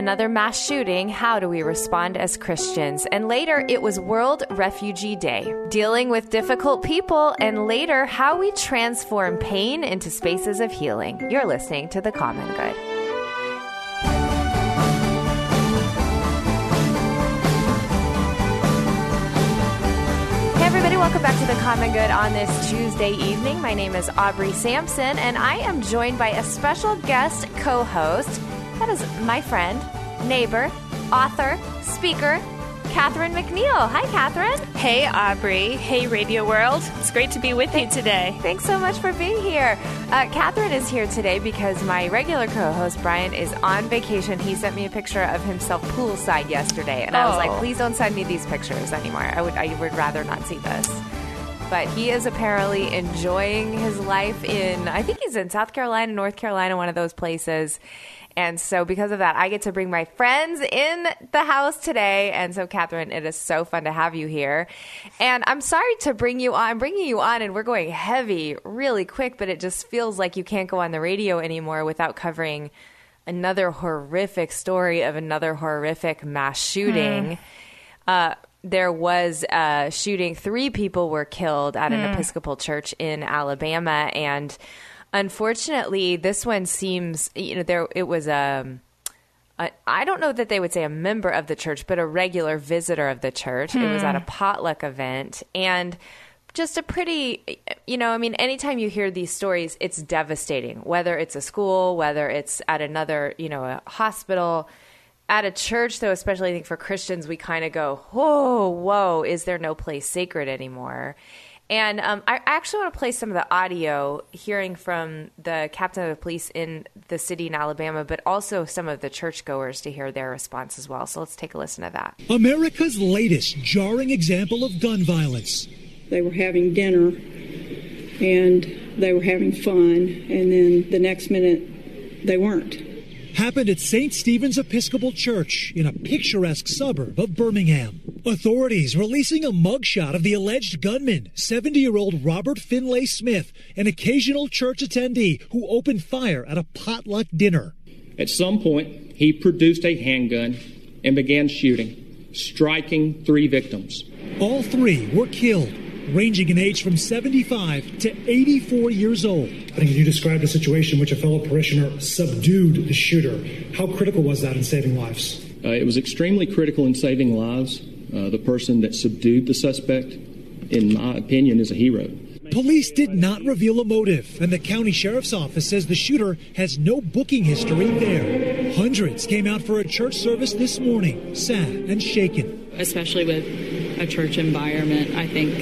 Another mass shooting. How do we respond as Christians? And later, it was World Refugee Day. Dealing with difficult people, and later, how we transform pain into spaces of healing. You're listening to The Common Good. Welcome back to The Common Good on this Tuesday evening. My name is Aubrey Sampson, and I am joined by a special guest co host. That is my friend, neighbor, author, speaker, Catherine McNiel. Hi, Catherine. Hey, Aubrey. Hey, Radio World. It's great to be with you today. Thanks so much for being here. Uh, Catherine is here today because my regular co host, Brian, is on vacation. He sent me a picture of himself poolside yesterday, and I was like, Oh. please don't send me these pictures anymore. I would, I would rather not see this. But he is apparently enjoying his life in, I think he's in South Carolina, North Carolina, one of those places. And so, because of that, I get to bring my friends in the house today. And so, Catherine, it is so fun to have you here. And I'm sorry to bring you on. I'm bringing you on, and we're going heavy really quick, but it just feels like you can't go on the radio anymore without covering another horrific story of another horrific mass shooting. Uh, there was a shooting. Three people were killed at an Episcopal church in Alabama, and unfortunately, this one seems you know there it was um, a. I don't know that they would say a member of the church, but a regular visitor of the church. It was at a potluck event, and just a pretty, you know, I mean, anytime you hear these stories, it's devastating. Whether it's a school, whether it's at another, you know, a hospital at a church though especially i think for christians we kind of go whoa whoa is there no place sacred anymore and um, I actually want to play some of the audio hearing from the captain of the police in the city in Alabama, but also some of the churchgoers to hear their response as well. So let's take a listen to that. America's latest jarring example of gun violence. They were having dinner and they were having fun, and then the next minute they weren't. Happened at St. Stephen's Episcopal Church in a picturesque suburb of Birmingham. Authorities releasing a mugshot of the alleged gunman, 70 year old Robert Findlay Smith, an occasional church attendee who opened fire at a potluck dinner. At some point, he produced a handgun and began shooting, striking three victims. All three were killed, ranging in age from 75 to 84 years old. I think you described a situation in which a fellow parishioner subdued the shooter. How critical was that in saving lives? Uh, it was extremely critical in saving lives. Uh, the person that subdued the suspect, in my opinion, is a hero. Police did not reveal a motive, and the county sheriff's office says the shooter has no booking history there. Hundreds came out for a church service this morning, sad and shaken. especially with a church environment. I think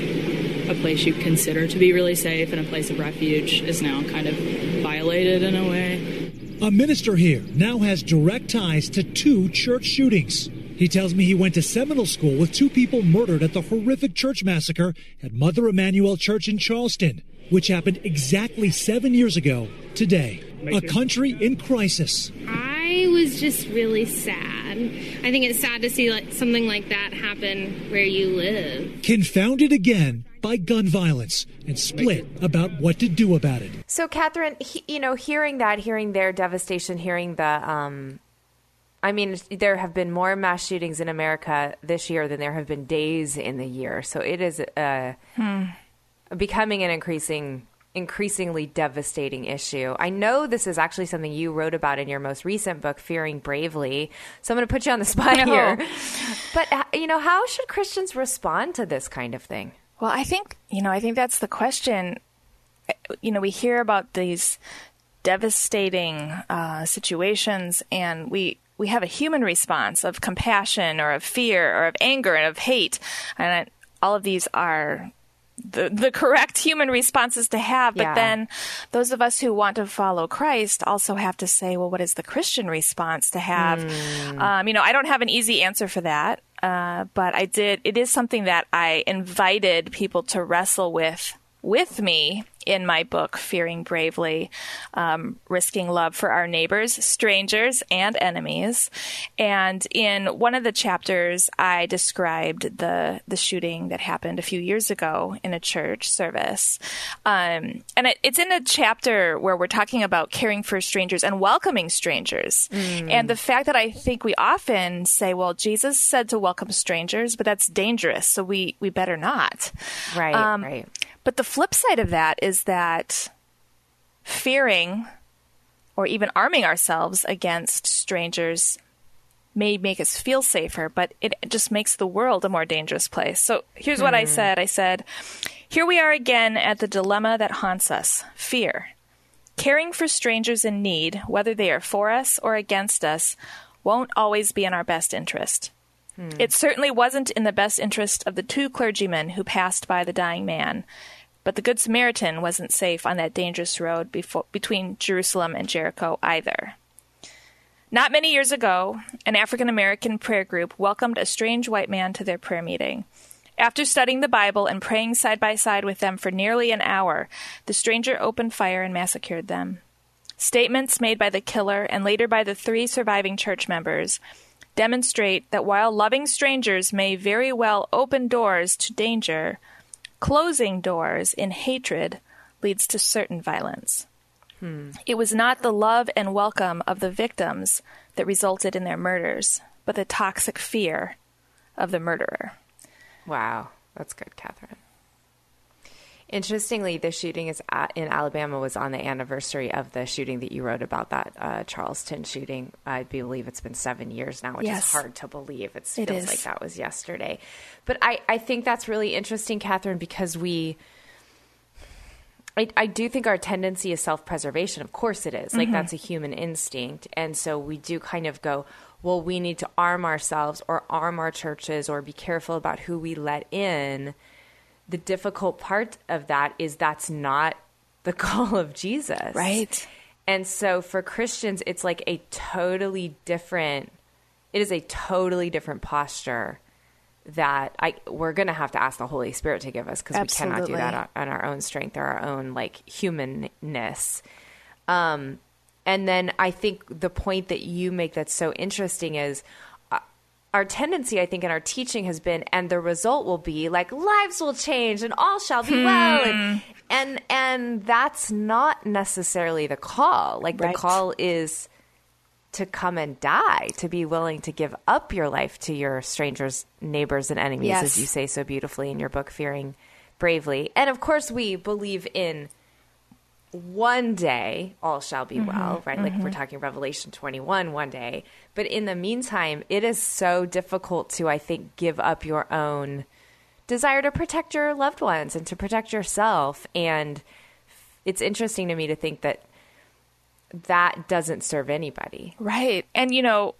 a place you consider to be really safe and a place of refuge is now kind of violated in a way. A minister here now has direct ties to two church shootings. He tells me he went to Seminole School with two people murdered at the horrific church massacre at Mother Emanuel Church in Charleston, which happened exactly seven years ago today. A country in crisis. I was just really sad. I think it's sad to see like something like that happen where you live. confounded again by gun violence and split about what to do about it. So, Catherine, he, you know, hearing that, hearing their devastation, hearing the, um, I mean, there have been more mass shootings in America this year than there have been days in the year. So it is uh, becoming an increasing, increasingly devastating issue. I know this is actually something you wrote about in your most recent book, Fearing Bravely. So I'm going to put you on the spot No. here. But uh, you know, how should Christians respond to this kind of thing? Well, I think, you know, I think that's the question. You know, we hear about these devastating uh, situations and we we have a human response of compassion or of fear or of anger and of hate and all of these are the, the correct human responses to have. But Yeah. then those of us who want to follow Christ also have to say, well, what is the Christian response to have? Um, you know, I don't have an easy answer for that. Uh, but I did, it is something that I invited people to wrestle with with me in my book, Fearing Bravely, um, Risking Love for Our Neighbors, Strangers, and Enemies. And in one of the chapters, I described the, the shooting that happened a few years ago in a church service. Um, and it, it's in a chapter where we're talking about caring for strangers and welcoming strangers. And the fact that I think we often say, well, Jesus said to welcome strangers, but that's dangerous, so we, we better not. Right, Um, right. But the flip side of that is that fearing or even arming ourselves against strangers may make us feel safer, but it just makes the world a more dangerous place. So here's what I hmm. said I said, Here we are again at the dilemma that haunts us fear. Caring for strangers in need, whether they are for us or against us, won't always be in our best interest. Hmm. It certainly wasn't in the best interest of the two clergymen who passed by the dying man, but the Good Samaritan wasn't safe on that dangerous road befo- between Jerusalem and Jericho either. Not many years ago, an African American prayer group welcomed a strange white man to their prayer meeting. After studying the Bible and praying side by side with them for nearly an hour, the stranger opened fire and massacred them. Statements made by the killer and later by the three surviving church members demonstrate that while loving strangers may very well open doors to danger, closing doors in hatred leads to certain violence. It was not the love and welcome of the victims that resulted in their murders, but the toxic fear of the murderer. Wow, that's good, Catherine. Interestingly, the shooting is at, in Alabama was on the anniversary of the shooting that you wrote about that uh, Charleston shooting. I believe it's been seven years now, which Yes. is hard to believe. It feels like that was yesterday. But I, I think that's really interesting, Catherine, because we. I, I do think our tendency is self preservation. Of course it is. Like, that's a human instinct. And so we do kind of go, well, we need to arm ourselves or arm our churches or be careful about who we let in. The difficult part of that is that's not the call of Jesus. Right. And so for Christians, it's like a totally different, it is a totally different posture that I we're going to have to ask the Holy Spirit to give us because we cannot do that on, on our own strength or our own like humanness. Um, and then I think the point that you make that's so interesting is our tendency, I think, in our teaching has been, and the result will be like lives will change and all shall be hmm. well, and and and that's not necessarily the call. Like Right. the call is to come and die, to be willing to give up your life to your strangers, neighbors, and enemies, Yes. as you say so beautifully in your book, Fearing Bravely. And of course, we believe in one day all shall be mm-hmm. well, right? Like we're mm-hmm. talking Revelation 21 one day. But in the meantime, it is so difficult to, I think, give up your own desire to protect your loved ones and to protect yourself. And it's interesting to me to think that that doesn't serve anybody. Right. And, you know,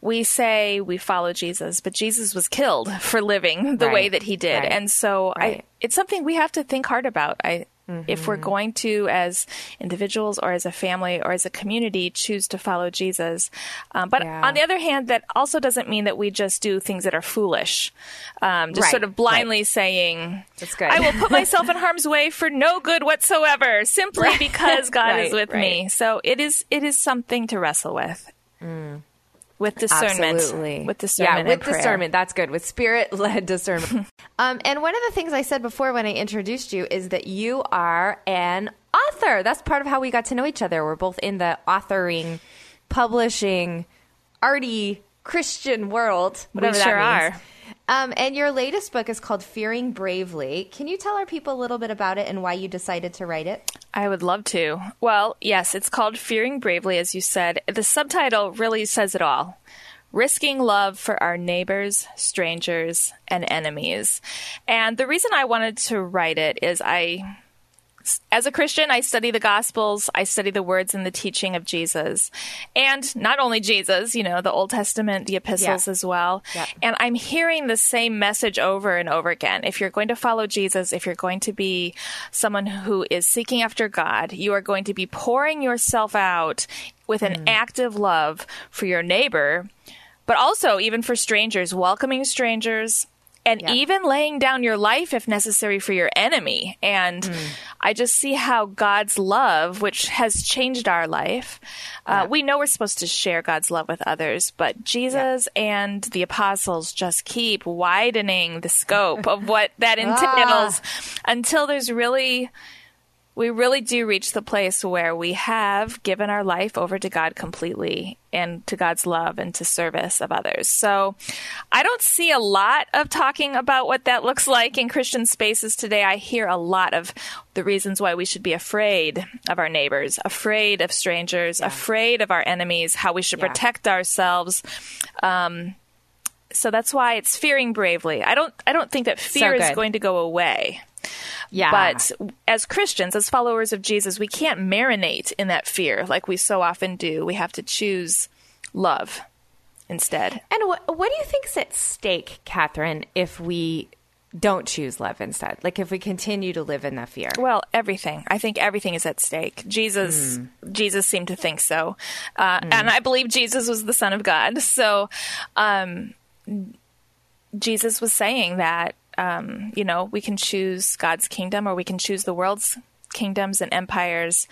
we say we follow Jesus, but Jesus was killed for living the way that he did. Right. And so I, it's something we have to think hard about. I, If Mm-hmm. we're going to, as individuals or as a family or as a community, choose to follow Jesus. Um, but Yeah. on the other hand, that also doesn't mean that we just do things that are foolish. Um, just Right, sort of blindly saying, That's good. I will put myself in harm's way for no good whatsoever, simply because God is Right, with me. So it is it is something to wrestle with. With discernment. Absolutely. With discernment. Yeah, with discernment. That's good. With spirit led discernment. um, and one of the things I said before when I introduced you is that you are an author. That's part of how we got to know each other. We're both in the authoring, publishing, arty Christian world. Whatever sure that means. are. Um, and your latest book is called Fearing Bravely. Can you tell our people a little bit about it and why you decided to write it? I would love to. Well, yes, it's called Fearing Bravely, as you said. The subtitle really says it all. Risking love for our neighbors, strangers, and enemies. And the reason I wanted to write it is I as a Christian, I study the Gospels, I study the words and the teaching of Jesus. And not only Jesus, you know, the Old Testament, the epistles Yeah. as well. Yeah. And I'm hearing the same message over and over again. If you're going to follow Jesus, if you're going to be someone who is seeking after God, you are going to be pouring yourself out with an Mm. active love for your neighbor, but also even for strangers, welcoming strangers. And Yeah. even laying down your life if necessary for your enemy. And Mm. I just see how God's love, which has changed our life, uh, we know we're supposed to share God's love with others, but Jesus and the apostles just keep widening the scope of what that entails until there's really we really do reach the place where we have given our life over to God completely and to God's love and to service of others. So I don't see a lot of talking about what that looks like in Christian spaces today. I hear a lot of the reasons why we should be afraid of our neighbors, afraid of strangers, afraid of our enemies, how we should Yeah. protect ourselves. Um, so that's why it's fearing bravely. I don't I don't think that fear is going to go away. Yeah. But as Christians, as followers of Jesus, we can't marinate in that fear like we so often do. We have to choose love instead. And what, what do you think's at stake, Catherine, if we don't choose love instead? Like if we continue to live in that fear? Well, everything. I think everything is at stake. Jesus, Jesus seemed to think so, uh, and I believe Jesus was the Son of God. So, um, Jesus was saying that um, you know we can choose God's kingdom or we can choose the world's kingdoms and empires.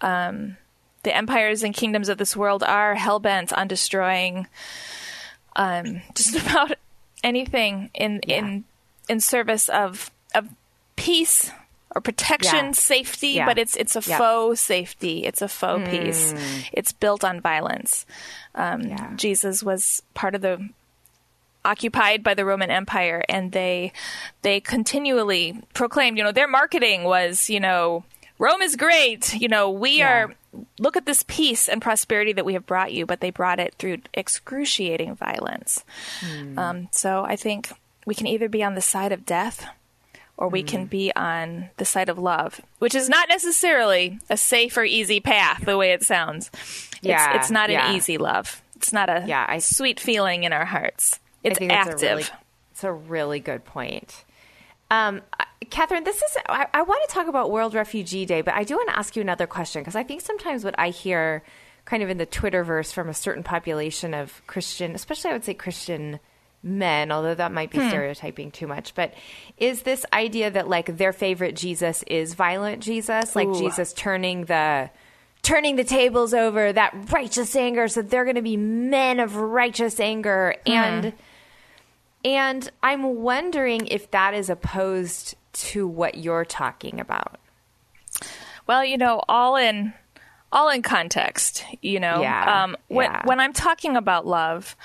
Um, the empires and kingdoms of this world are hell bent on destroying um, just about anything in in in service of of peace or protection, Yeah. safety. Yeah. But it's it's a Yeah. faux safety. It's a faux peace. It's built on violence. Um, Yeah. Jesus was part of the occupied by the Roman Empire, and they they continually proclaimed, you know, their marketing was, you know, Rome is great. You know, we Yeah. are. Look at this peace and prosperity that we have brought you, but they brought it through excruciating violence. Um, so I think we can either be on the side of death or we can be on the side of love, which is not necessarily a safe or easy path the way it sounds. Yeah, It's, it's not yeah. an easy love. It's not a Yeah, I- sweet feeling in our hearts. It's active. It's a really, it's a really good point. Um, Catherine, this is, I, I want to talk about World Refugee Day, but I do want to ask you another question because I think sometimes what I hear kind of in the Twitterverse from a certain population of Christian, especially I would say Christian men, although that might be stereotyping too much, but is this idea that like their favorite Jesus is violent Jesus, like Ooh. Jesus turning the turning the tables over, that righteous anger, so they're going to be men of righteous anger and and I'm wondering if that is opposed to what you're talking about. Well, you know, all in all in context, you know. Yeah, Um when yeah. when I'm talking about love,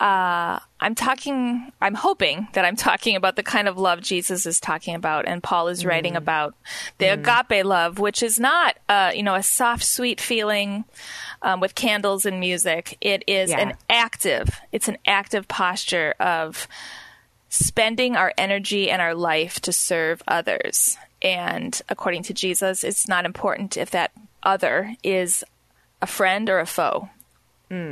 uh I'm talking I'm hoping that I'm talking about the kind of love Jesus is talking about and Paul is Mm. writing about the agape love, which is not uh you know a soft sweet feeling um, with candles and music. It is Yeah. an active, it's an active posture of spending our energy and our life to serve others. And according to Jesus, it's not important if that other is a friend or a foe.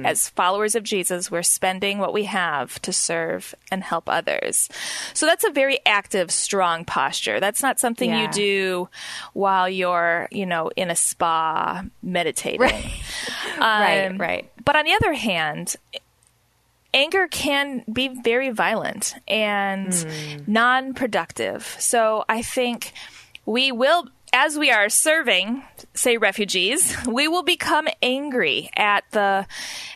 As followers of Jesus, we're spending what we have to serve and help others. So that's a very active, strong posture. That's not something Yeah. you do while you're, you know, in a spa meditating. right, Um, right. But on the other hand, anger can be very violent and non productive. So I think we will, as we are serving, say refugees, we will become angry at the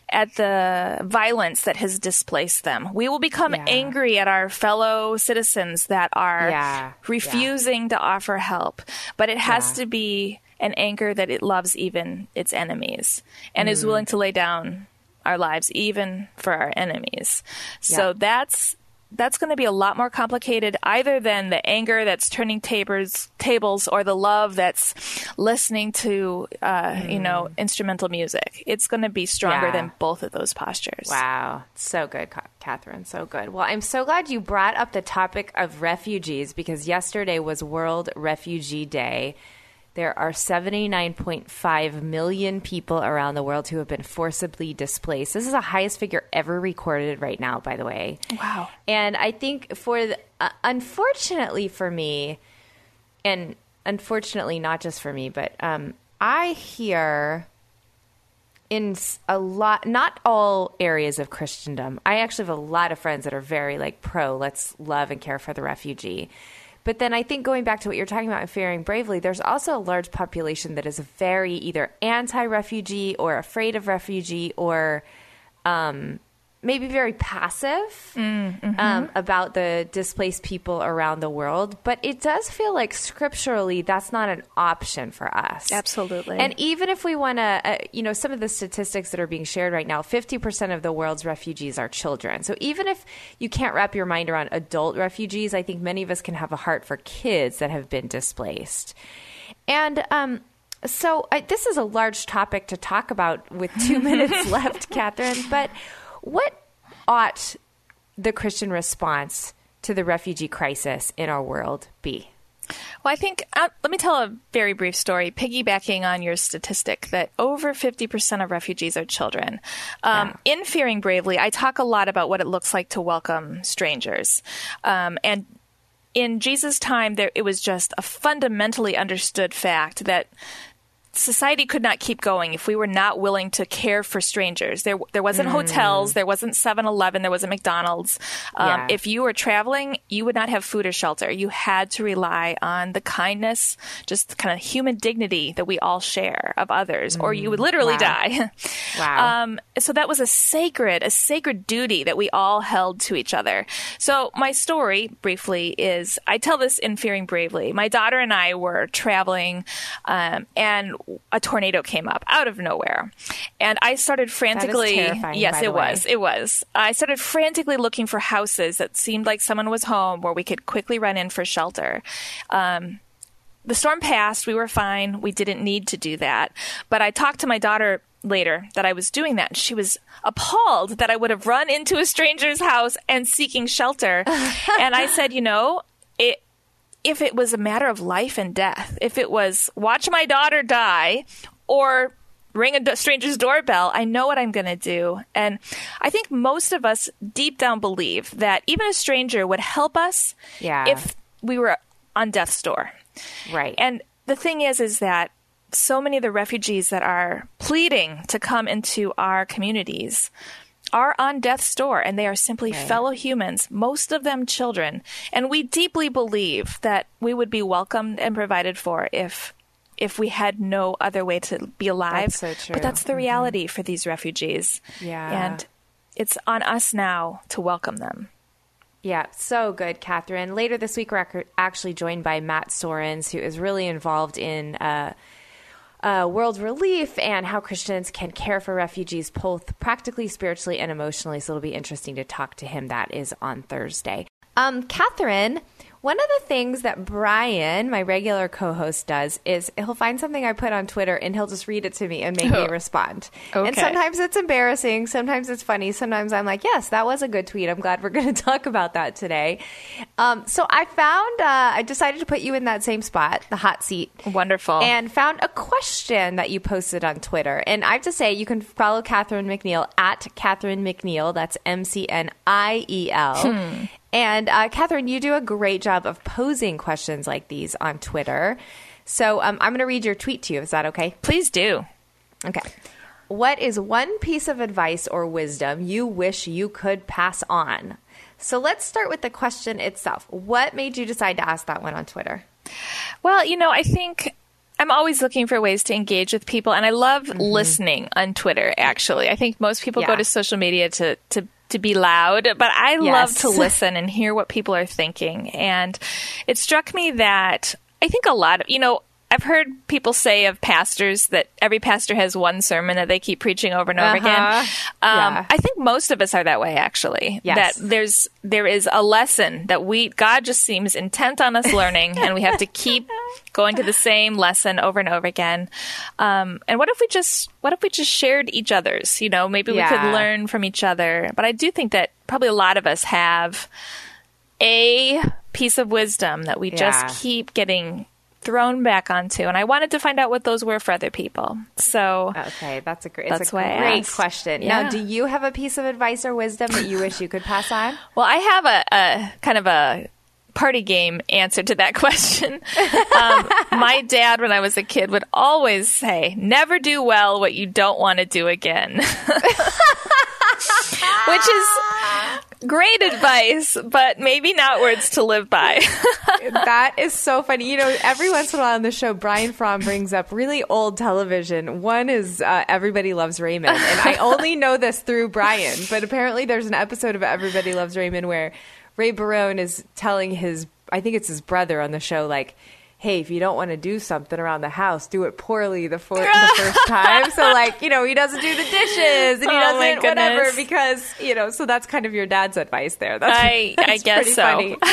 at the violence that has displaced them. We will become Yeah. angry at our fellow citizens that are Yeah, refusing to offer help. But it has Yeah. to be an anger that it loves even its enemies and is mm. willing to lay down our lives even for our enemies. So that's that's going to be a lot more complicated either than the anger that's turning tables tables or the love that's listening to uh, you know instrumental music. It's going to be stronger Yeah. than both of those postures. Wow, so good, Catherine, so good. Well, I'm so glad you brought up the topic of refugees because yesterday was World Refugee Day. There are 79.5 million people around the world who have been forcibly displaced. This is the highest figure ever recorded right now, by the way. Wow. And I think for the, uh, unfortunately for me, and unfortunately not just for me, but um, I hear in a lot, not all areas of Christendom. I actually have a lot of friends that are very like pro, let's love and care for the refugee. But then I think going back to what you're talking about in Fearing Bravely, there's also a large population that is very either anti refugee or afraid of refugee or um, maybe very passive um, about the displaced people around the world. But it does feel like scripturally that's not an option for us. Absolutely. And even if we want to, uh, you know, some of the statistics that are being shared right now 50% of the world's refugees are children. So even if you can't wrap your mind around adult refugees, I think many of us can have a heart for kids that have been displaced. And, um, so I, this is a large topic to talk about with two minutes left, Catherine. But what ought the Christian response to the refugee crisis in our world be? Well, I think, uh, let me tell a very brief story, piggybacking on your statistic that over 50% of refugees are children. Um, In Fearing Bravely, I talk a lot about what it looks like to welcome strangers. Um, and in Jesus' time, there, it was just a fundamentally understood fact that society could not keep going if we were not willing to care for strangers. There, there wasn't hotels, there wasn't 7-Eleven, there wasn't McDonald's. Um, Yeah. If you were traveling, you would not have food or shelter. You had to rely on the kindness, just kind of human dignity that we all share of others, or you would literally Wow. die. Wow. Um, so that was a sacred, a sacred duty that we all held to each other. So my story, briefly, is I tell this in Fearing Bravely. My daughter and I were traveling, um, and a tornado came up out of nowhere, and I started frantically. terrifying, yes, it way. was. It was. I started frantically looking for houses that seemed like someone was home, where we could quickly run in for shelter. Um, the storm passed. We were fine. We didn't need to do that. But I talked to my daughter later that I was doing that. and She was appalled that I would have run into a stranger's house and seeking shelter. and I said, you know, it, if it was a matter of life and death, if it was watch my daughter die or ring a stranger's doorbell, I know what I'm going to do. And I think most of us deep down believe that even a stranger would help us Yeah. if we were on death's door. Right. And the thing is, is that so many of the refugees that are pleading to come into our communities are on death's door and they are simply fellow humans, most of them children. And we deeply believe that we would be welcomed and provided for if if we had no other way to be alive. That's so true. But that's the reality for these refugees. Yeah. And it's on us now to welcome them. Yeah, so good, Catherine. Later this week, we're actually joined by Matt Soerens, who is really involved in uh, uh, world relief and how Christians can care for refugees, both practically, spiritually, and emotionally. So it'll be interesting to talk to him. That is on Thursday. Um, Catherine, one of the things that Brian, my regular co-host, does is he'll find something I put on Twitter and he'll just read it to me and make me respond. Okay. And sometimes it's embarrassing, sometimes it's funny, sometimes I'm like, yes, that was a good tweet. I'm glad we're going to talk about that today. Um, so I found, uh, I decided to put you in that same spot, the hot seat. Wonderful. And found a question that you posted on Twitter. And I have to say, you can follow Catherine McNiel at Catherine McNiel. That's M C N I E L. And uh, Catherine, you do a great job of posing questions like these on Twitter. So um, I'm going to read your tweet to you. Is that okay? Please do. Okay. What is one piece of advice or wisdom you wish you could pass on? So let's start with the question itself. What made you decide to ask that one on Twitter? Well, you know, I think I'm always looking for ways to engage with people, and I love listening on Twitter. Actually, I think most people go to social media to to to be loud, but I love to listen and hear what people are thinking. And it struck me that I think a lot of you know. I've heard people say of pastors that every pastor has one sermon that they keep preaching over and over Uh-huh. again. Um, Yeah. I think most of us are that way, actually. Yes. That there's there is a lesson that we God just seems intent on us learning, and we have to keep going to the same lesson over and over again. Um, and what if we just what if we just shared each other's? You know, maybe we could learn from each other. But I do think that probably a lot of us have a piece of wisdom that we Yeah. just keep getting thrown back onto, and I wanted to find out what those were for other people. So Okay, that's a great. That's a why great question. Yeah. Now, do you have a piece of advice or wisdom that you wish you could pass on? Well, I have a, a kind of a party game answer to that question. um, my dad, when I was a kid, would always say, "Never do well what you don't want to do again," which is great advice, but maybe not words to live by. that is so funny. You know, every once in a while on the show, Brian Fromm brings up really old television. One is uh, Everybody Loves Raymond, and I only know this through Brian. But apparently, there's an episode of Everybody Loves Raymond where Ray Barone is telling his, I think it's his brother on the show, like. Hey, if you don't want to do something around the house, do it poorly the, for- the first time. So, like, you know, he doesn't do the dishes and he Oh, doesn't whatever because, you know, so that's kind of your dad's advice there. That's, I- I guess so.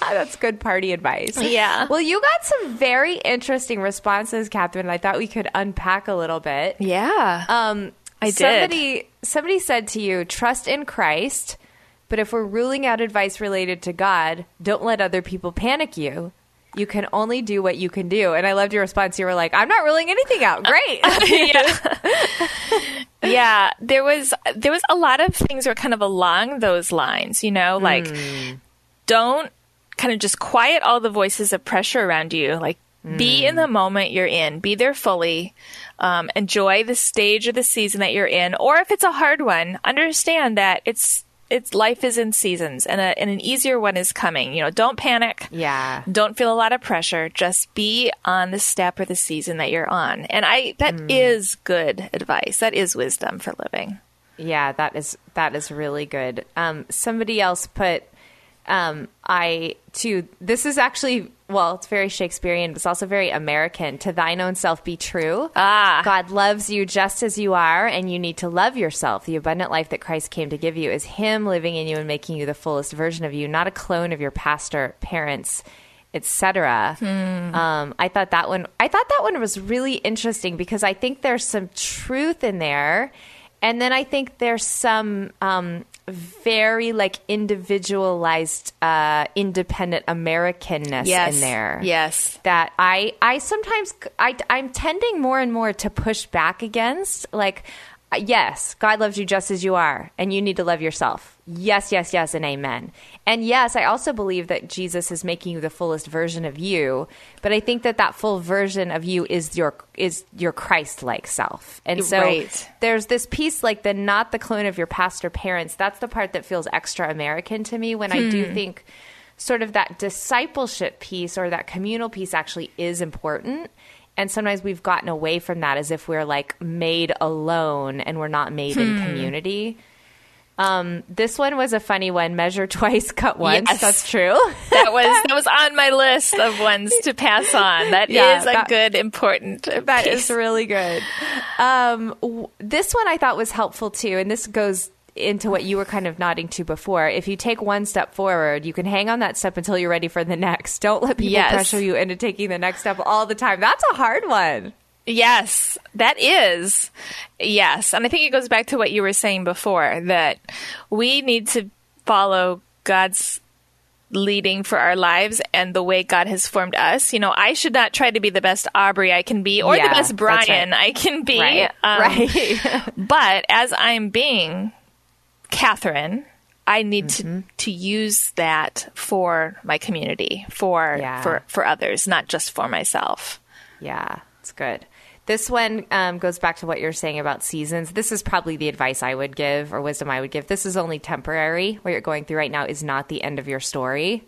That's good party advice. Yeah. Well, you got some very interesting responses, Catherine. I thought we could unpack a little bit. yeah. Um, I did. Somebody, somebody said to you, trust in Christ, but if we're ruling out advice related to God, don't let other people panic you. You can only do what you can do. And I loved your response. You were like, I'm not ruling anything out. Great. yeah. yeah, there was there was a lot of things were kind of along those lines, you know, like don't kind of just quiet all the voices of pressure around you. Like be in the moment you're in, be there fully. Um, enjoy the stage or the season that you're in, or if it's a hard one, understand that it's it's life is in seasons, and, a, and an easier one is coming. You know, don't panic. yeah. Don't feel a lot of pressure. Just be on the step or the season that you're on. And I that is good advice. That is wisdom for living. Yeah, that is that is really good. Um, somebody else put um, I too. This is actually well, it's very Shakespearean, but it's also very American. To thine own self be true. Ah. God loves you just as you are, and you need to love yourself. The abundant life that Christ came to give you is Him living in you and making you the fullest version of you, not a clone of your pastor, parents, etc. Um, I thought that one. I thought that one was really interesting because I think there's some truth in there, and then I think there's some um, very like individualized, uh, independent Americanness in there Yes. that I I sometimes I I'm tending more and more to push back against like yes, God loves you just as you are and you need to love yourself. Yes, yes, yes and amen. And yes, I also believe that Jesus is making you the fullest version of you, but I think that that full version of you is your is your Christ-like self. And so Right. there's this piece like the not the clone of your past or parents. That's the part that feels extra American to me when I do hmm. think sort of that discipleship piece or that communal piece actually is important. And sometimes we've gotten away from that as if we're like made alone and we're not made in hmm. community. Um, this one was a funny one. Measure twice, cut once. Yes. That's true. That was that was on my list of ones to pass on. That is Yeah, a that- good important That piece. is really good. Um, w- this one I thought was helpful too, and this goes into what you were kind of nodding to before. If you take one step forward, you can hang on that step until you're ready for the next. Don't let people Yes. pressure you into taking the next step all the time. That's a hard one. Yes, that is. Yes. And I think it goes back to what you were saying before that we need to follow God's leading for our lives and the way God has formed us. You know, I should not try to be the best Aubrey I can be or Yeah, the best Brian right. I can be. Right. Um, right. But as I'm being Catherine, I need Mm-hmm. to to use that for my community, for Yeah. for for others, not just for myself. Yeah, it's good. This one um, goes back to what you're saying about seasons. This is probably the advice I would give or wisdom I would give. This is only temporary. What you're going through right now is not the end of your story.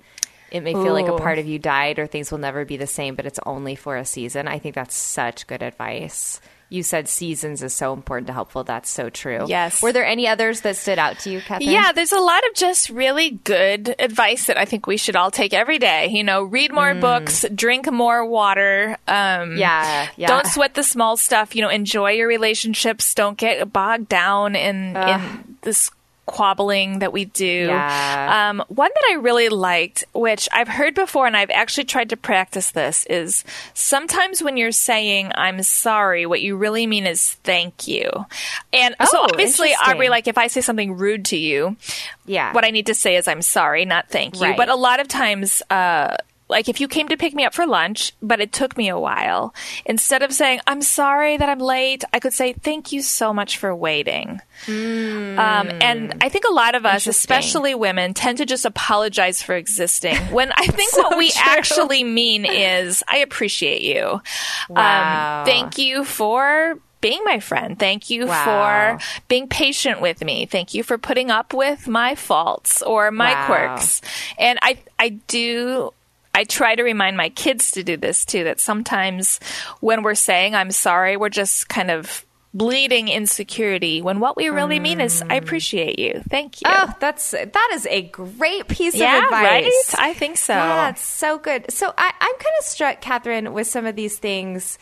It may feel like a part of you died or things will never be the same, but it's only for a season. I think that's such good advice. You said seasons is so important to helpful. That's so true. Yes. Were there any others that stood out to you, Catherine? Yeah, there's a lot of just really good advice that I think we should all take every day. You know, read more books, drink more water. Um, Mm. Yeah, yeah. Don't sweat the small stuff. You know, enjoy your relationships. Don't get bogged down in in this squabbling that we do. Yeah. Um, one that I really liked, which I've heard before and I've actually tried to practice this, is sometimes when you're saying "I'm sorry," what you really mean is "thank you." And so Oh, obviously, interesting. Aubrey, like if I say something rude to you, Yeah. what I need to say is I'm sorry, not thank you. Right. But a lot of times, uh, like if you came to pick me up for lunch, but it took me a while, instead of saying, I'm sorry that I'm late, I could say, thank you so much for waiting. Um, and I think a lot of us, especially women, tend to just apologize for existing when I think So what we true. actually mean is, I appreciate you. Wow. Um, thank you for being my friend. Thank you Wow. for being patient with me. Thank you for putting up with my faults or my Wow. quirks. And I, I do. I try to remind my kids to do this too. That sometimes when we're saying I'm sorry, we're just kind of bleeding insecurity. When what we really mean is I appreciate you. Thank you. Oh, that's that is a great piece yeah, of advice. right. I think so. Yeah, it's so good. So I, I'm kind of struck, Catherine, with some of these things.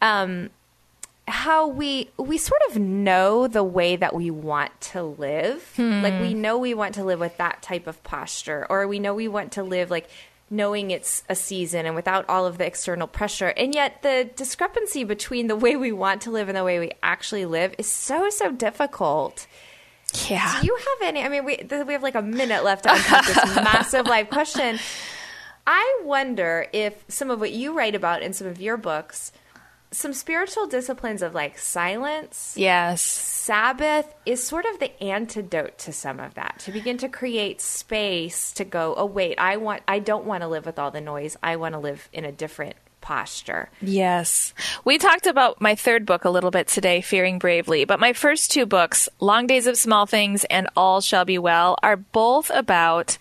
Um, how we we sort of know the way that we want to live. Like we know we want to live with that type of posture, or we know we want to live like knowing it's a season and without all of the external pressure. And yet the discrepancy between the way we want to live and the way we actually live is so so difficult. yeah. Do you have any? I mean, we we have like a minute left to unpack this massive life question. I wonder if some of what you write about in some of your books, some spiritual disciplines of like silence, yes. Sabbath, is sort of the antidote to some of that. To begin to create space to go. Oh wait, I want. I don't want to live with all the noise. I want to live in a different posture. Yes. We talked about my third book a little bit today, Fearing Bravely, but my first two books, Long Days of Small Things and All Shall Be Well, are both about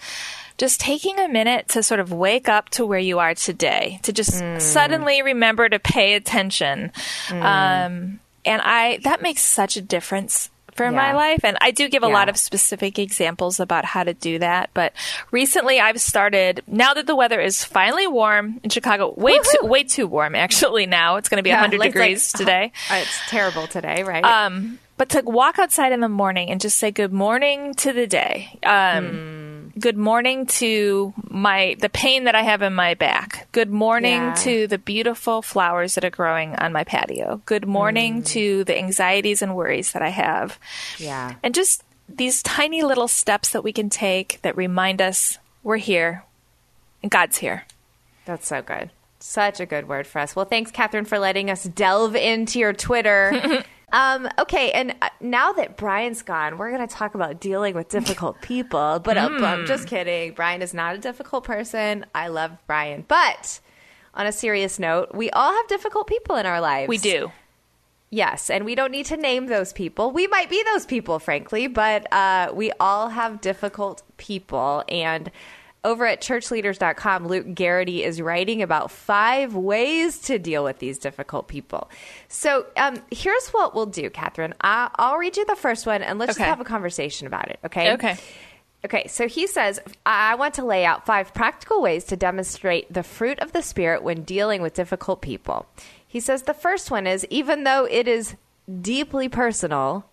just taking a minute to sort of wake up to where you are today, to just suddenly remember to pay attention. Um, and I, that makes such a difference for my life. And I do give a Yeah. lot of specific examples about how to do that. But recently I've started, now that the weather is finally warm in Chicago, way too, way too warm actually now. It's going to be 100 like- degrees like, today. uh, It's terrible today, right? Um, but to walk outside in the morning and just say good morning to the day. Um, Hmm. Good morning to my the pain that I have in my back. Good morning Yeah. to the beautiful flowers that are growing on my patio. Good morning Hmm. to the anxieties and worries that I have. yeah. And just these tiny little steps that we can take that remind us we're here and God's here. That's so good. Such a good word for us. Well, thanks, Catherine, for letting us delve into your Twitter. um, okay, and uh, now that Brian's gone, we're going to talk about dealing with difficult people. But Hmm. I'm just kidding. Brian is not a difficult person. I love Brian. But on a serious note, we all have difficult people in our lives. We do. Yes, and we don't need to name those people. We might be those people, frankly, but uh, we all have difficult people. And over at churchleaders.com, Luke Garrity is writing about five ways to deal with these difficult people. So um, here's what we'll do, Catherine. I- I'll read you the first one, and let's Okay. just have a conversation about it, okay? Okay. Okay, so he says, I want to lay out five practical ways to demonstrate the fruit of the Spirit when dealing with difficult people. He says the first one is even though it is deeply personal,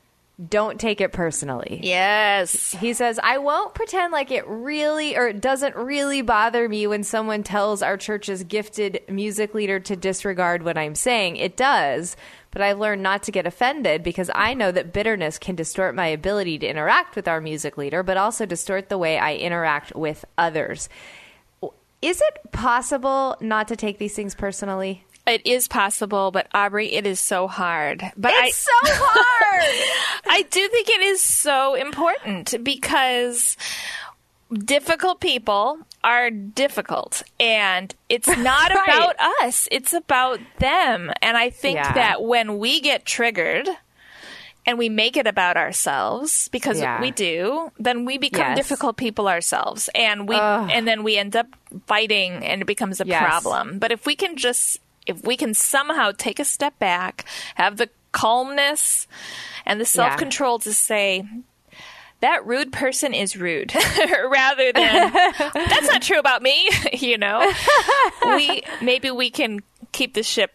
don't take it personally. Yes. He says, I won't pretend like it really or it doesn't really bother me when someone tells our church's gifted music leader to disregard what I'm saying. It does, but I've learned not to get offended because I know that bitterness can distort my ability to interact with our music leader, but also distort the way I interact with others. Is it possible not to take these things personally? It is possible, but Aubrey, it is so hard. But It's I, so hard. I do think it is so important because difficult people are difficult and it's not Right. about us. It's about them. And I think Yeah. that when we get triggered and we make it about ourselves because Yeah. we do, then we become Yes. difficult people ourselves and we and then we end up fighting and it becomes a Yes. problem. But if we can just if we can somehow take a step back, have the calmness and the self-control to say that rude person is rude rather than that's not true about me you know? We maybe we can keep the ship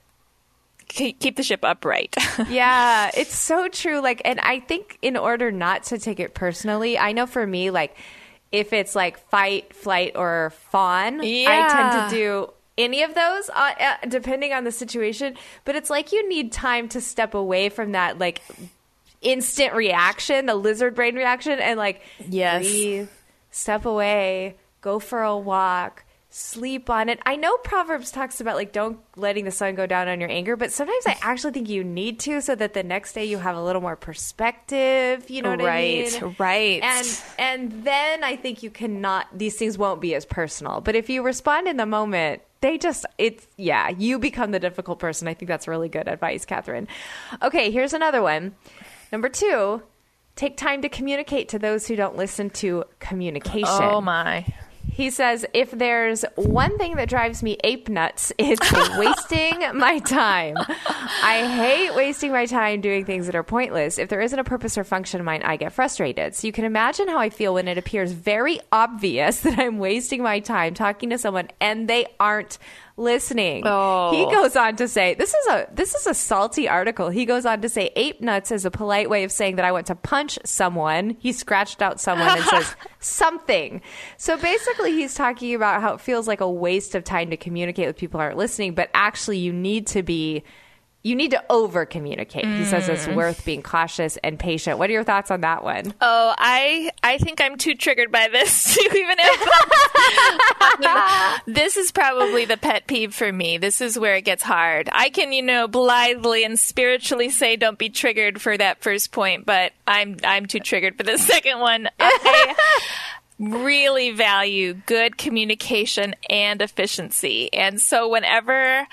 keep keep the ship upright. Yeah, it's so true. Like, and I think in order not to take it personally, I know for me, like, if it's like fight, flight, or fawn, I tend to do any of those uh, uh, depending on the situation. But it's like you need time to step away from that, like, instant reaction, the lizard brain reaction, and like, Yes. breathe, step away, go for a walk. sleep on it. I know Proverbs talks about like don't letting the sun go down on your anger, but sometimes I actually think you need to so that the next day you have a little more perspective, you know what Right, I mean? right. And and then I think you cannot these things won't be as personal. But if you respond in the moment, they just it's yeah, you become the difficult person. I think that's really good advice, Catherine. Okay, here's another one. Number 2, take time to communicate to those who don't listen to communication. Oh my. He says, if there's one thing that drives me ape nuts, it's wasting my time. I hate wasting my time doing things that are pointless. If there isn't a purpose or function in mind, I get frustrated. So you can imagine how I feel when it appears very obvious that I'm wasting my time talking to someone and they aren't listening. Oh. He goes on to say, this is a this is a salty article. He goes on to say ape nuts is a polite way of saying that I want to punch someone. He scratched out someone and says something. So basically he's talking about how it feels like a waste of time to communicate with people who aren't listening, but actually you need to be you need to over communicate. He says it's mm. worth being cautious and patient. What are your thoughts on that one? Oh, I I think I'm too triggered by this to even have. this is probably the pet peeve for me. This is where it gets hard. I can, you know, blithely and spiritually say don't be triggered for that first point, but I'm I'm too triggered for the second one. I really value good communication and efficiency. And so whenever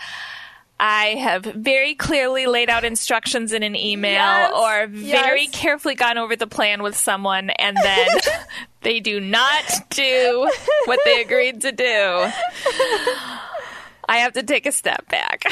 I have very clearly laid out instructions in an email Yes, or very yes. carefully gone over the plan with someone and then they do not do what they agreed to do. I have to take a step back.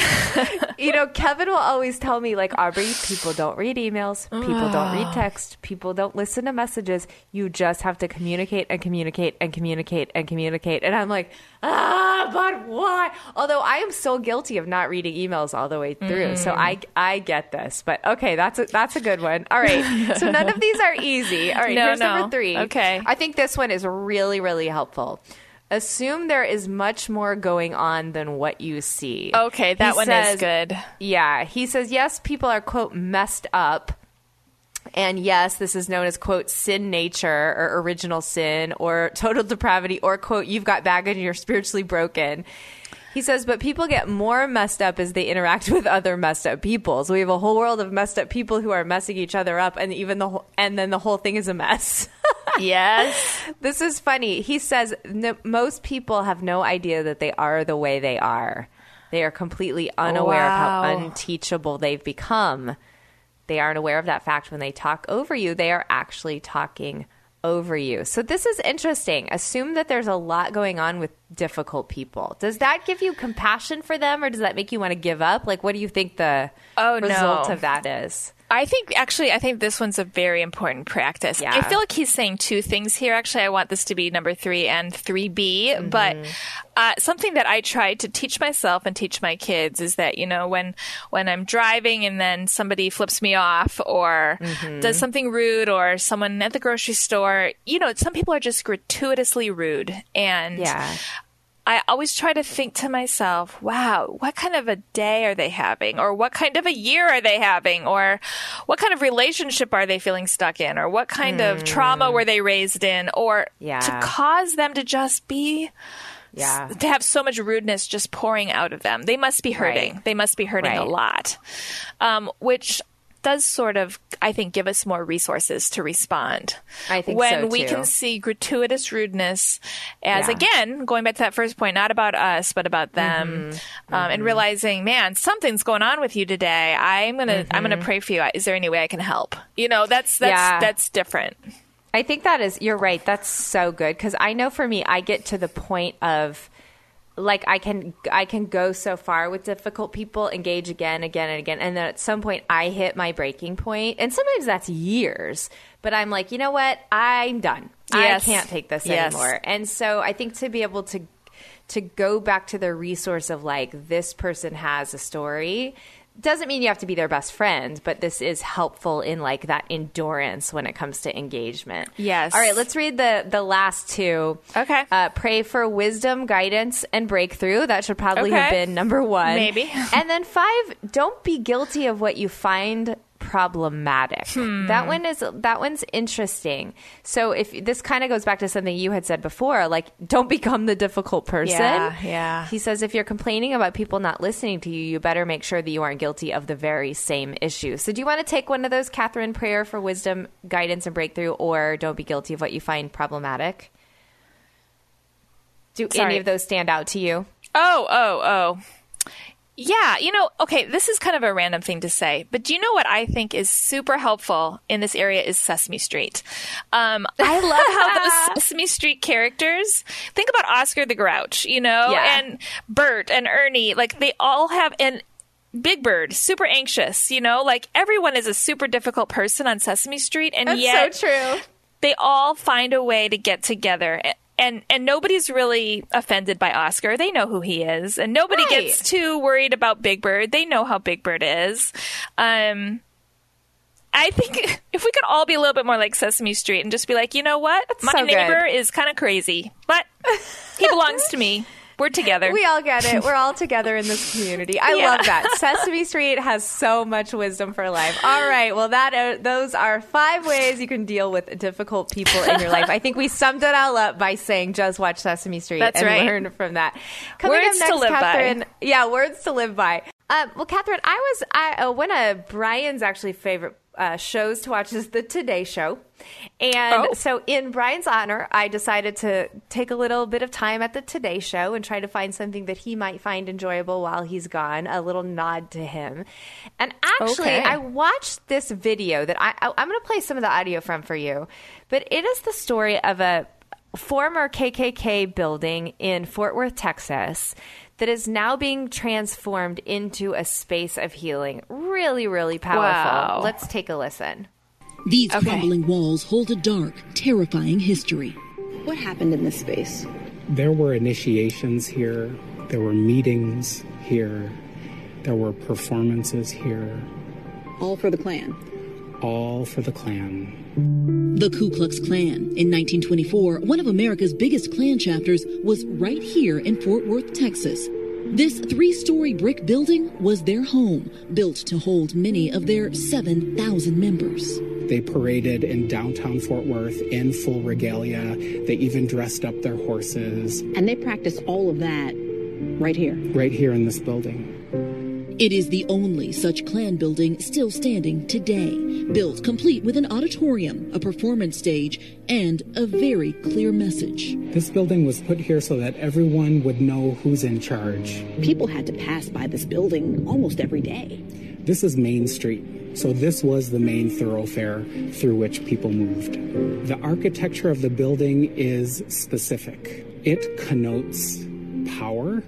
you know, Kevin will always tell me, like, Aubrey, people don't read emails, people don't read text, people don't listen to messages. You just have to communicate and communicate and communicate and communicate. And I'm like, ah, but why? Although I am so guilty of not reading emails all the way through, so I I get this. But okay, that's a, that's a good one. All right, so none of these are easy. All right, No, here's no. number three. Okay. I think this one is really really helpful. Assume there is much more going on than what you see. Okay, that He one says- is good. Yeah, he says yes, people are quote messed up. And yes, this is known as quote sin nature or original sin or total depravity or quote you've got baggage and you're spiritually broken. He says, but people get more messed up as they interact with other messed up people. So we have a whole world of messed up people who are messing each other up, and even the whole, and then the whole thing is a mess. Yes. This is funny. He says most people have no idea that they are the way they are. They are completely unaware of how unteachable they've become. They aren't aware of that fact when they talk over you. They are actually talking over you. So this is interesting. Assume that there's a lot going on with difficult people. Does that give you compassion for them or does that make you want to give up? Like what do you think the Oh, no. result of that is? I think actually, I think this one's a very important practice. Yeah. I feel like he's saying two things here. Actually, I want this to be number three and 3B. Mm-hmm. But uh, something that I try to teach myself and teach my kids is that, you know, when, when I'm driving and then somebody flips me off or Mm-hmm. does something rude or someone at the grocery store, you know, some people are just gratuitously rude. And Yeah. I always try to think to myself, wow, what kind of a day are they having? Or what kind of a year are they having? Or what kind of relationship are they feeling stuck in? Or what kind of trauma were they raised in? Or Yeah. to cause them to just be, Yeah. to have so much rudeness just pouring out of them. They must be hurting. Right. They must be hurting a lot. Um, which does sort of, I think, give us more resources to respond. I think when so, we can see gratuitous rudeness as Yeah. again going back to that first point not about us but about them Mm-hmm. Um, and realizing man something's going on with you today i'm gonna i'm gonna pray for you is there any way i can help you know that's that's Mm-hmm. Yeah. that's different I think that is, you're right. That's so good. Cause I know for me, I get to the point of like, I can, I can go so far with difficult people, engage again, again, and again. And then at some point I hit my breaking point, And sometimes that's years, but I'm like, you know what? I'm done. Yes. I can't take this Yes. anymore. And so I think to be able to, to go back to the resource of like, this person has a story doesn't mean you have to be their best friend, but this is helpful in like that endurance when it comes to engagement. Yes. All right, let's read the the last two. Okay. Uh, pray for wisdom, guidance, and breakthrough. That should probably have been number one. Maybe. and then five, don't be guilty of what you find problematic. That hmm. one is that one's interesting. So if this kind of goes back to something you had said before, like don't become the difficult person. Yeah, yeah. He says if you're complaining about people not listening to you, you better make sure that you aren't guilty of the very same issue. So do you want to take one of those Catherine prayer for wisdom, guidance and breakthrough or don't be guilty of what you find problematic? Do Sorry. any of those stand out to you? Oh, oh, oh. Yeah, you know, okay, this is kind of a random thing to say, but do you know what I think is super helpful in this area is Sesame Street. Um, I love how those Sesame Street characters think about Oscar the Grouch, you know, Yeah. and Bert and Ernie, like they all have and Big Bird, super anxious, you know, like everyone is a super difficult person on Sesame Street, and That's yet so true. they all find a way to get together and and nobody's really offended by Oscar. They know who he is, and nobody Right. gets too worried about Big Bird. They know how Big Bird is. Um, I think if we could all be a little bit more like Sesame Street and just be like, you know what, my so good. neighbor is kind of crazy, but he belongs to me. We're together. We all get it. We're all together in this community. I Yeah. love that. Sesame Street has so much wisdom for life. All right. Well, that uh, those are five ways you can deal with difficult people in your life. I think we summed it all up by saying just watch Sesame Street That's and right. learn from that. Coming Words up to next, live by. Yeah, words to live by. Um, well, Catherine, I was I uh, one of Brian's actually favorite uh, shows to watch is the Today Show, and Oh. so in Brian's honor, I decided to take a little bit of time at the Today Show and try to find something that he might find enjoyable while he's gone. A little nod to him, and actually, Okay. I watched this video that I, I I'm going to play some of the audio from for you, but it is the story of a former KKK building in Fort Worth, Texas, that is now being transformed into a space of healing. Really, really powerful. Wow. Let's take a listen. These Okay. crumbling walls hold a dark, terrifying history. What happened in this space? There were initiations here, there were meetings here, there were performances here, All for the Klan. All for the Klan. The Ku Klux Klan. In 1924, one of America's biggest Klan chapters was right here in Fort Worth, Texas. This three story brick building was their home, built to hold many of their 7,000 members. They paraded in downtown Fort Worth in full regalia. They even dressed up their horses And they practiced all of that right here. right here in this building. It is the only such Klan building still standing today, built complete with an auditorium, a performance stage, and a very clear message. This building was put here so that everyone would know who's in charge. People had to pass by this building almost every day. This is Main Street, so this was the main thoroughfare through which people moved. The architecture of the building is specific. It connotes power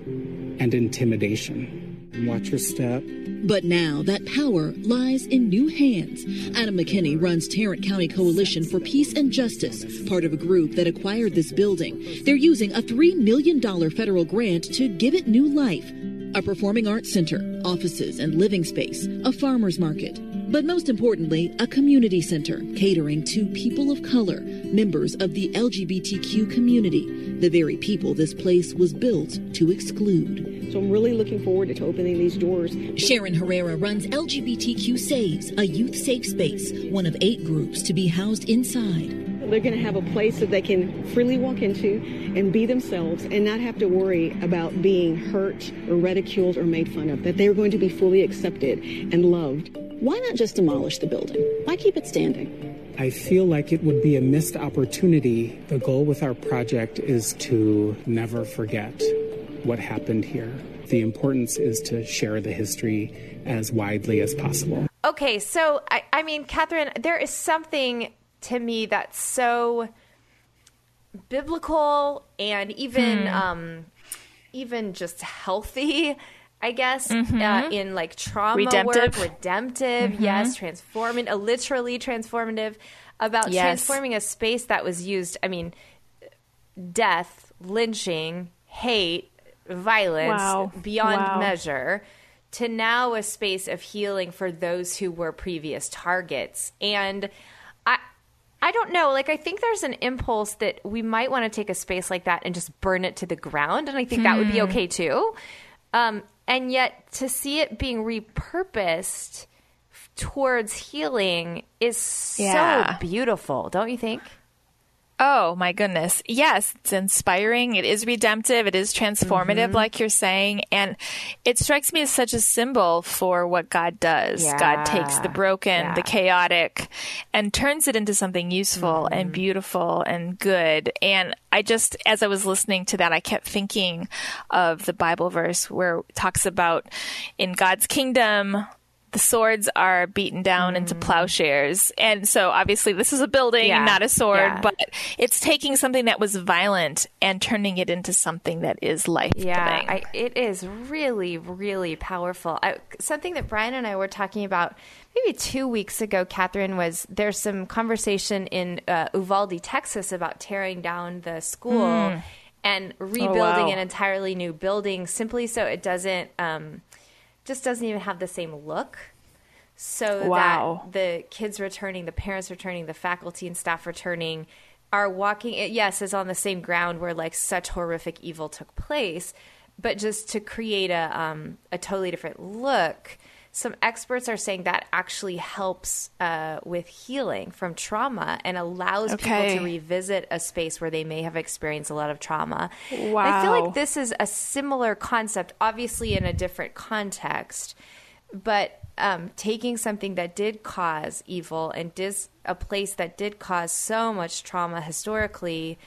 and intimidation. Watch your step. But now that power lies in new hands. Adam McKinney runs Tarrant County Coalition for Peace and Justice, part of a group that acquired this building. They're using a $3 million federal grant to give it new life. A performing arts center, offices and living space, a farmer's market. But most importantly, a community center catering to people of color, members of the LGBTQ community, the very people this place was built to exclude. So I'm really looking forward to opening these doors. Sharon Herrera runs LGBTQ Saves, a youth safe space, one of eight groups to be housed inside. They're going to have a place that they can freely walk into and be themselves and not have to worry about being hurt or ridiculed or made fun of, that they're going to be fully accepted and loved. Why not just demolish the building? Why keep it standing? I feel like it would be a missed opportunity. The goal with our project is to never forget what happened here. The importance is to share the history as widely as possible. Okay, so I, I mean, Catherine, there is something to me that's so biblical and even Hmm. um, even just healthy. I guess Mhm. uh, in like trauma Redemptive. work, redemptive, Mhm. yes, transforming, uh, literally transformative, about Yes. transforming a space that was used. I mean, death, lynching, hate, violence Wow. beyond Wow. measure to now a space of healing for those who were previous targets. And I I don't know, like I think there's an impulse that we might want to take a space like that and just burn it to the ground and I think that would be Hmm. okay too. Um, and yet to see it being repurposed towards healing is Yeah. so beautiful, don't you think? Oh my goodness. Yes, it's inspiring. It is redemptive. It is transformative, Mhm. like you're saying. And it strikes me as such a symbol for what God does. God takes the Yeah. broken, the chaotic, and turns it into something useful Mm-hmm. and beautiful and good. And I just, as I was listening to that, I kept thinking of the Bible verse where it talks about in God's kingdom, the swords are beaten down into plowshares. And so obviously this is a building, Mm. Yeah. not a sword, Yeah. but it's taking something that was violent and turning it into something that is life Yeah, I, it is really, really powerful. I, something that Brian and I were talking about maybe two weeks ago, Catherine, was there's some conversation in uh, Uvalde, Texas about tearing down the school Mm. and rebuilding wow. an entirely new building simply so it doesn't, um, just doesn't even have the same look. So Wow. that the kids returning, the parents returning, the faculty and staff returning are walking it yes is on the same ground where like such horrific evil took place but just to create a um, a totally different look some experts are saying that actually helps uh, with healing from trauma and allows Okay. people to revisit a space where they may have experienced a lot of trauma. I feel like this is a similar concept obviously in a different context but um, taking something that did cause evil and dis- a place that did cause so much trauma historically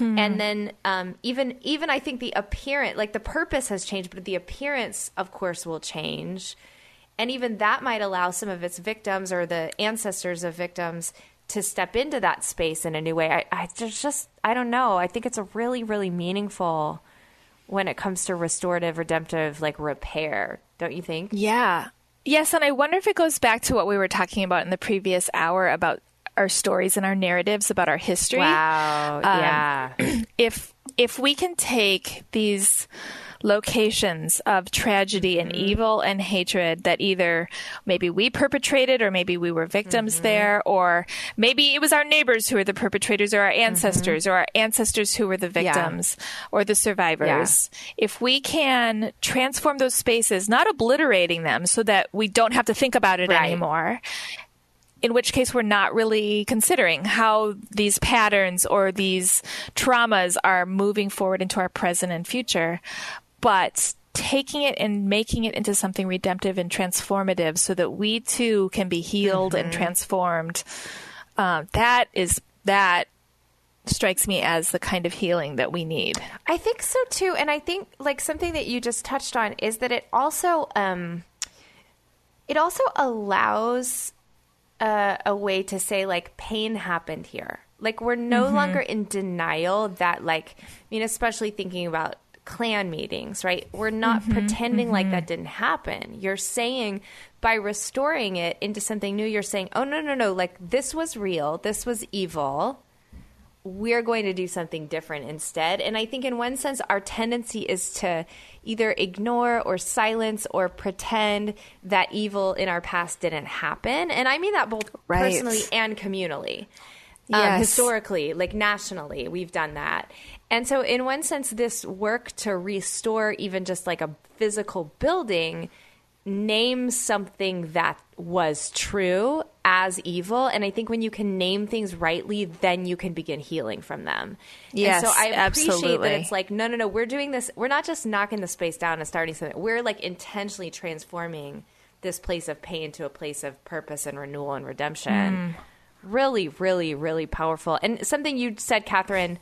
and then um, even even I think the appearance like the purpose has changed but the appearance of course will change and even that might allow some of its victims or the ancestors of victims to step into that space in a new way I, I just I don't know I think it's a really really meaningful when it comes to restorative redemptive like repair don't you think Yeah. Yes, and I wonder if it goes back to what we were talking about in the previous hour about our stories and our narratives about our history. Wow. Um, yeah. if if we can take these locations of tragedy and mm-hmm. evil and hatred that either maybe we perpetrated or maybe we were victims mm-hmm. there or maybe it was our neighbors who were the perpetrators or our mm-hmm. ancestors or our ancestors who were the victims or the survivors. If we can transform those spaces not obliterating them so that we don't have to think about it Right. anymore in which case we're not really considering how these patterns or these traumas are moving forward into our present and future, but taking it and making it into something redemptive and transformative so that we too can be healed and transformed. Uh, that is that strikes me as the kind of healing that we need. I think so too, and I think like something that you just touched on is that it also um, it also allows uh, a way to say like pain happened here. Like we're no Mhm. longer in denial that like I mean, especially thinking about Klan meetings, right? We're not Mhm, pretending like mhm. that didn't happen. You're saying by restoring it into something new, you're saying, oh no no no, like this was real, this was evil we're going to do something different instead. And I think, in one sense, our tendency is to either ignore or silence or pretend that evil in our past didn't happen. And I mean that both Right. personally and communally. Um, historically, like nationally, we've done that. And so, in one sense, this work to restore even just like a physical building names something that was true as evil. And I think when you can name things rightly, then you can begin healing from them. Yes, and so I appreciate absolutely. that it's like, no, no, no, we're doing this. We're not just knocking the space down and starting something. We're like intentionally transforming this place of pain to a place of purpose and renewal and redemption. Mm. Really, really, really powerful. And something you said, Catherine,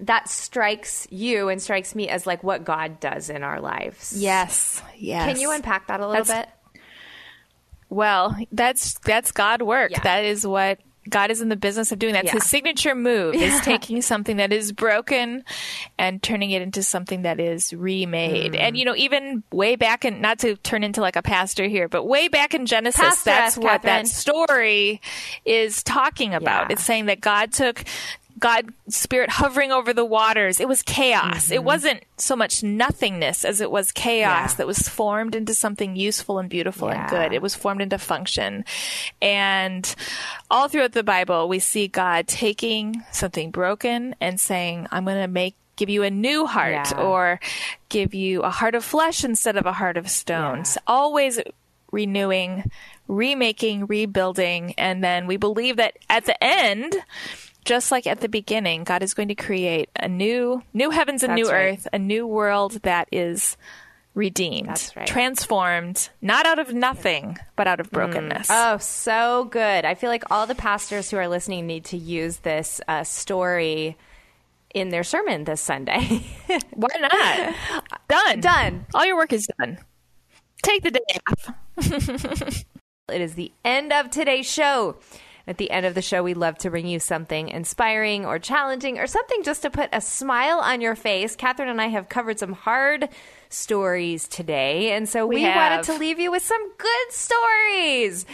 that strikes you and strikes me as like what God does in our lives. Yes. Yes. Can you unpack that a little That's- bit? Well, that's that's God work. That is what God is in the business of doing. That's Yeah. his signature move Yeah. is taking something that is broken and turning it into something that is remade. Mm. And you know, even way back in not to turn into like a pastor here, but way back in Genesis, Pastor that's what Catherine. that story is talking about. Yeah. It's saying that God took God spirit hovering over the waters. It was chaos. It mm-hmm. wasn't so much nothingness as it was chaos Yeah. that was formed into something useful and beautiful and good. It was formed into function. And all throughout the Bible, we see God taking something broken and saying, I'm going to make give you a new heart Yeah. or give you a heart of flesh instead of a heart of stone. Yeah. So always renewing, remaking, rebuilding. And then we believe that at the end, just like at the beginning, God is going to create a new, new heavens and That's new right. earth, a new world that is redeemed, right. transformed, not out of nothing, but out of brokenness. Oh, so good. I feel like all the pastors who are listening need to use this uh, story in their sermon this Sunday. Why not? Done. Done. All your work is done. Take the day off. It is the end of today's show. At the end of the show, we love to bring you something inspiring or challenging or something just to put a smile on your face. Catherine and I have covered some hard stories today, and so we, We wanted to leave you with some good stories.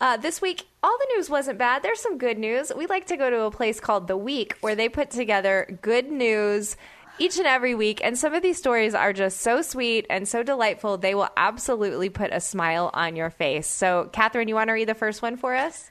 Uh, this week, all the news wasn't bad. There's some good news. We like to go to a place called The Week where they put together good news each and every week. And some of these stories are just so sweet and so delightful. They will absolutely put a smile on your face. So, Catherine, you want to read the first one for us?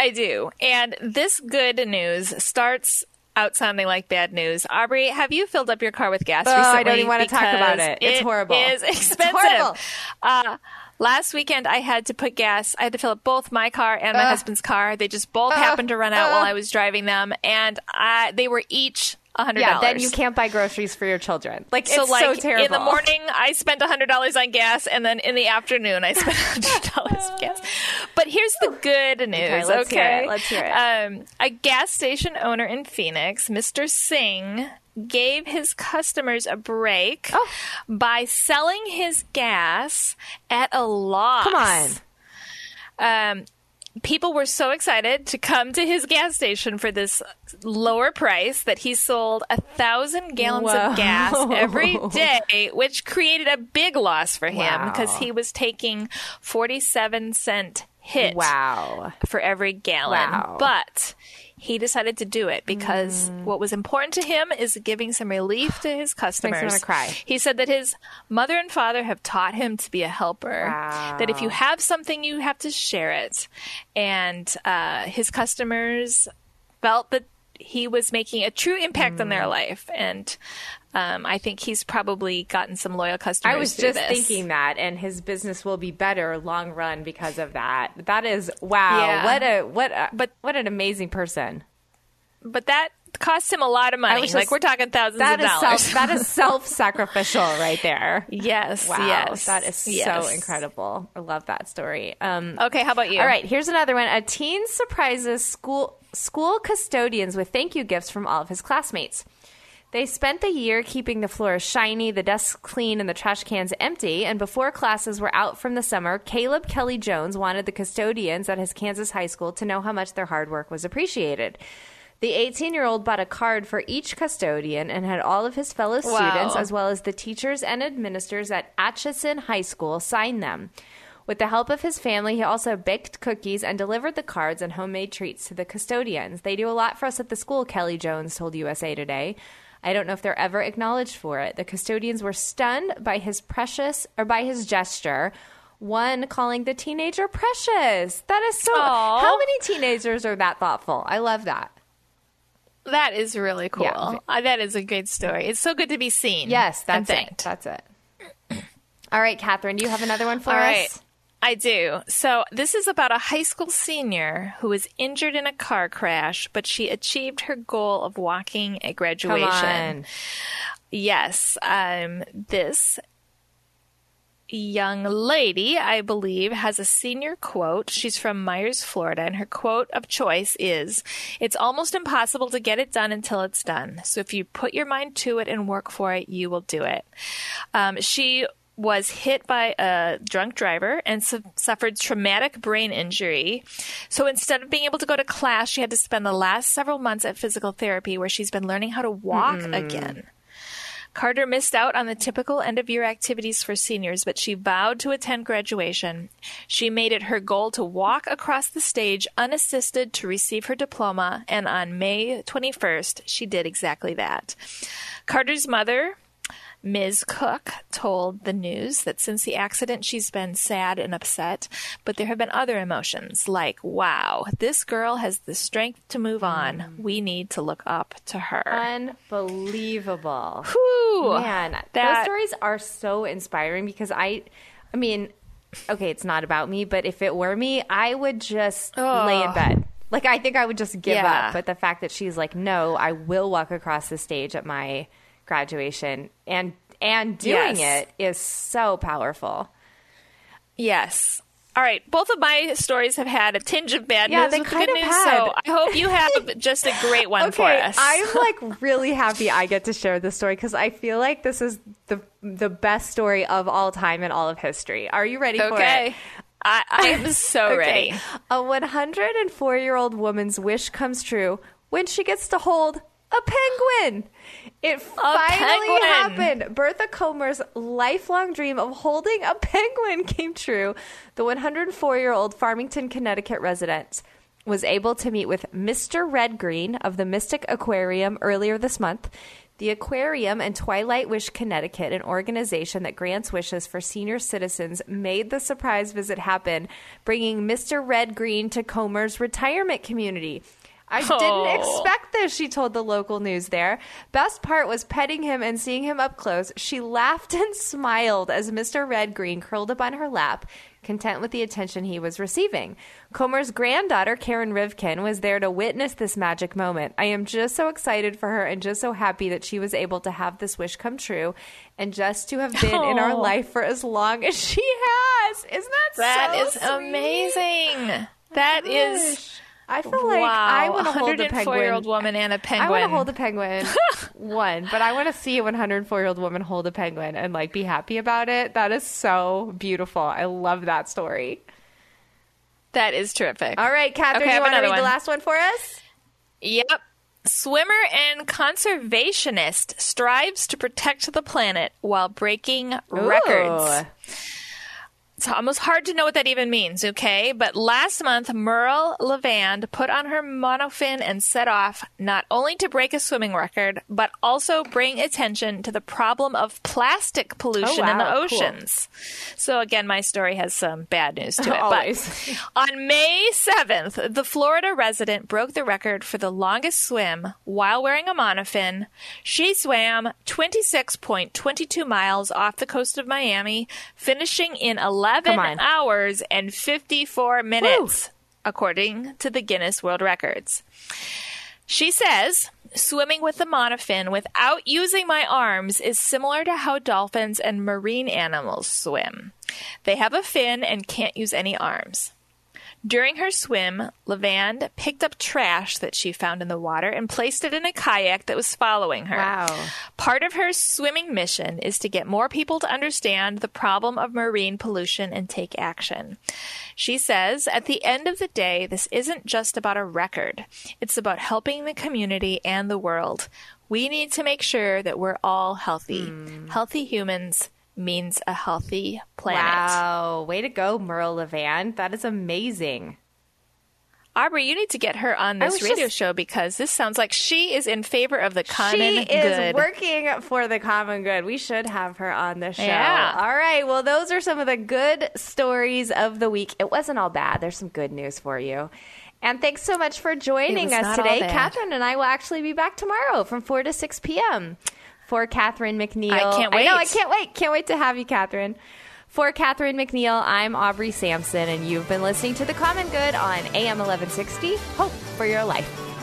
I do. And this good news starts out sounding like bad news. Aubrey, have you filled up your car with gas Oh, recently? I don't even wanna talk about it. It's horrible. It is It's expensive. horrible. Uh, last weekend, I had to put gas. I had to fill up both my car and my Ugh. husband's car. They just both Ugh. happened to run out while I was driving them, and I, they were each hundred Yeah, then you can't buy groceries for your children. Like, so it's like so terrible. in the morning I spent hundred dollars on gas, and then in the afternoon I spent hundred dollars on gas. But here's the good news. Okay, let's hear it. Let's hear it. Um, a gas station owner in Phoenix, Mr. Singh, gave his customers a break Oh. by selling his gas at a loss. Come on. Um, people were so excited to come to his gas station for this lower price that he sold a thousand gallons Whoa. of gas every day, which created a big loss for him Wow. because he was taking 47 cent hit Wow. for every gallon. Wow. But he decided to do it because Mm. what was important to him is giving some relief to his customers. wanna cry. He said that his mother and father have taught him to be a helper. Wow. That if you have something, you have to share it. And uh, his customers felt that he was making a true impact on Mm. their life. And um, I think he's probably gotten some loyal customers. I was just this. thinking that, and his business will be better long run because of that. That is wow! Yeah. What a what a But- what an amazing person. But that cost him a lot of money. was like we're talking thousands of dollars. self that is self sacrificial right there. yes, Wow, yes, that is so incredible. I love that story. Um, Okay, how about you? All right, here's another one. A teen surprises school school custodians with thank you gifts from all of his classmates. They spent the year keeping the floors shiny, the desks clean, and the trash cans empty. And before classes were out from the summer, Caleb Kelly Jones wanted the custodians at his Kansas high school to know how much their hard work was appreciated. The 18 year old bought a card for each custodian and had all of his fellow Wow. students, as well as the teachers and administrators at Atchison High School, sign them. With the help of his family, he also baked cookies and delivered the cards and homemade treats to the custodians. They do a lot for us at the school, Kelly Jones told USA Today. I don't know if they're ever acknowledged for it. The custodians were stunned by his precious or by his gesture. One calling the teenager precious. That is so. Aw. How many teenagers are that thoughtful? I love that. That is really cool. Yeah. Uh, that is a good story. It's so good to be seen. Yes, that's it. That's it. All right, Catherine, do you have another one for All us? right. I do. So, this is about a high school senior who was injured in a car crash, but she achieved her goal of walking at graduation. on. Yes. Um, this young lady, I believe, has a senior quote. She's from Myers, Florida, and her quote of choice is It's almost impossible to get it done until it's done. So if you put your mind to it and work for it, you will do it. Um, she was hit by a drunk driver and su- suffered traumatic brain injury. So instead of being able to go to class, she had to spend the last several months at physical therapy where she's been learning how to walk mm-hmm. again. Carter missed out on the typical end of year activities for seniors, but she vowed to attend graduation. She made it her goal to walk across the stage unassisted to receive her diploma, and on May 21st, she did exactly that. Carter's mother, Ms. Cook told the news that since the accident, she's been sad and upset, but there have been other emotions like, wow, this girl has the strength to move on. Mm. We need to look up to her. Unbelievable. Whew. Man, those stories are so inspiring because I, I mean, okay, it's not about me, but if it were me, I would just Oh. lay in bed. Like I think I would just give Yeah. up. But the fact that she's like, no, I will walk across the stage at my graduation and and doing Yes. it is so powerful. Yes. All right. Both of my stories have had a tinge of bad Yeah, news they with good of news. had. So I hope you have just a great one for us. I'm like really happy I get to share this story because I feel like this is the the best story of all time in all of history. Are you ready for it? okay. I, I am so Okay. ready. A 104 year old woman's wish comes true when she gets to hold a penguin. It finally penguin. happened. Bertha Comer's lifelong dream of holding a penguin came true. The 104 year old Farmington, Connecticut resident was able to meet with Mr. Red Green of the Mystic Aquarium earlier this month. The aquarium and Twilight Wish Connecticut, an organization that grants wishes for senior citizens, made the surprise visit happen, bringing Mr. Red Green to Comer's retirement community. I Oh. didn't expect this, she told the local news there. Best part was petting him and seeing him up close. She laughed and smiled as Mr. Red Green curled up on her lap, content with the attention he was receiving. Comer's granddaughter, Karen Rivkin, was there to witness this magic moment. I am just so excited for her and just so happy that she was able to have this wish come true and just to have been in our Oh. life for as long as she has. Isn't that That so is amazing. That is. I feel like wow. I want to hold a penguin. year old woman and a penguin. I want to hold a penguin. one, but I want to see a 104 year old woman hold a penguin and like be happy about it. That is so beautiful. I love that story. That is terrific. All right, Catherine, Okay, you want to read the last one for us? Yep. Swimmer and conservationist strives to protect the planet while breaking records. It's almost hard to know what that even means, okay? But last month, Merle Liivand put on her monofin and set off not only to break a swimming record, but also bring attention to the problem of plastic pollution in the oh, wow, cool. oceans. So again, my story has some bad news to it. Always. But on May 7th, the Florida resident broke the record for the longest swim while wearing a monofin. She swam 26.22 miles off the coast of Miami, finishing in 11 Come on. hours and 54 minutes, according to the Guinness World Records. She says, swimming with the monofin without using my arms is similar to how dolphins and marine animals swim. They have a fin and can't use any arms. During her swim, Liivand picked up trash that she found in the water and placed it in a kayak that was following her. Wow. Part of her swimming mission is to get more people to understand the problem of marine pollution and take action. She says, at the end of the day, this isn't just about a record. It's about helping the community and the world. We need to make sure that we're all healthy. Hmm. Healthy humans means a healthy planet. Wow. Way to go, Merle Liivand. That is amazing. Aubrey, you need to get her on this radio just- show because this sounds like she is in favor of the common she is good. working for the common good. We should have her on the show. Yeah. All right. Well, those are some of the good stories of the week. It wasn't all bad. There's some good news for you. And thanks so much for joining us today. Catherine and I will actually be back tomorrow from 4 to 6 p.m. For Catherine McNiel. I can't wait. I know. I can't wait. Can't wait to have you, Catherine. For Catherine McNiel, I'm Aubrey Sampson, and you've been listening to The Common Good on AM 1160. Hope for your life.